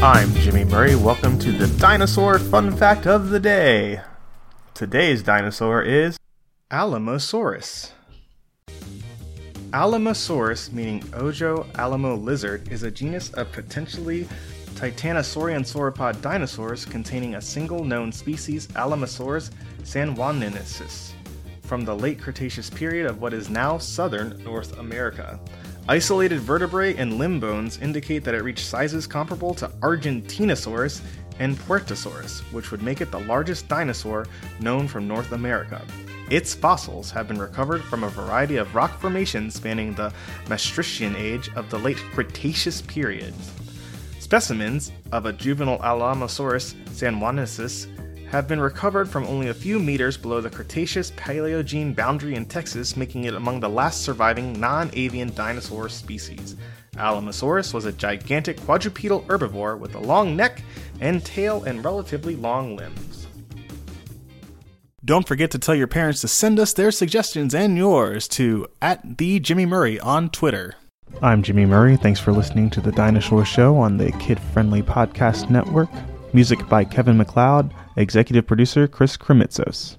Murray. Welcome to the dinosaur fun fact of the day. Today's dinosaur is Alamosaurus. Alamosaurus, meaning Ojo Alamo lizard, is a genus of potentially titanosaurian sauropod dinosaurs containing a single known species, Alamosaurus sanjuanensis, from the late Cretaceous period of what is now southern North America. Isolated vertebrae and limb bones indicate that it reached sizes comparable to Argentinosaurus and Puertasaurus, which would make it the largest dinosaur known from North America. Its fossils have been recovered from a variety of rock formations spanning the Maastrichtian age of the late Cretaceous period. Specimens of a juvenile Alamosaurus sanjuanensis have been recovered from only a few meters below the Cretaceous Paleogene boundary in Texas, making it among the last surviving non avian dinosaur species. Alamosaurus was a gigantic quadrupedal herbivore with a long neck and tail and relatively long limbs. Don't forget to tell your parents to send us their suggestions and yours to at the Jimmy Murray on Twitter. I'm Jimmy Murray. Thanks for listening to the Dinosaur Show on the Kid Friendly Podcast Network. Music by Kevin MacLeod, executive producer Chris Kremitzos.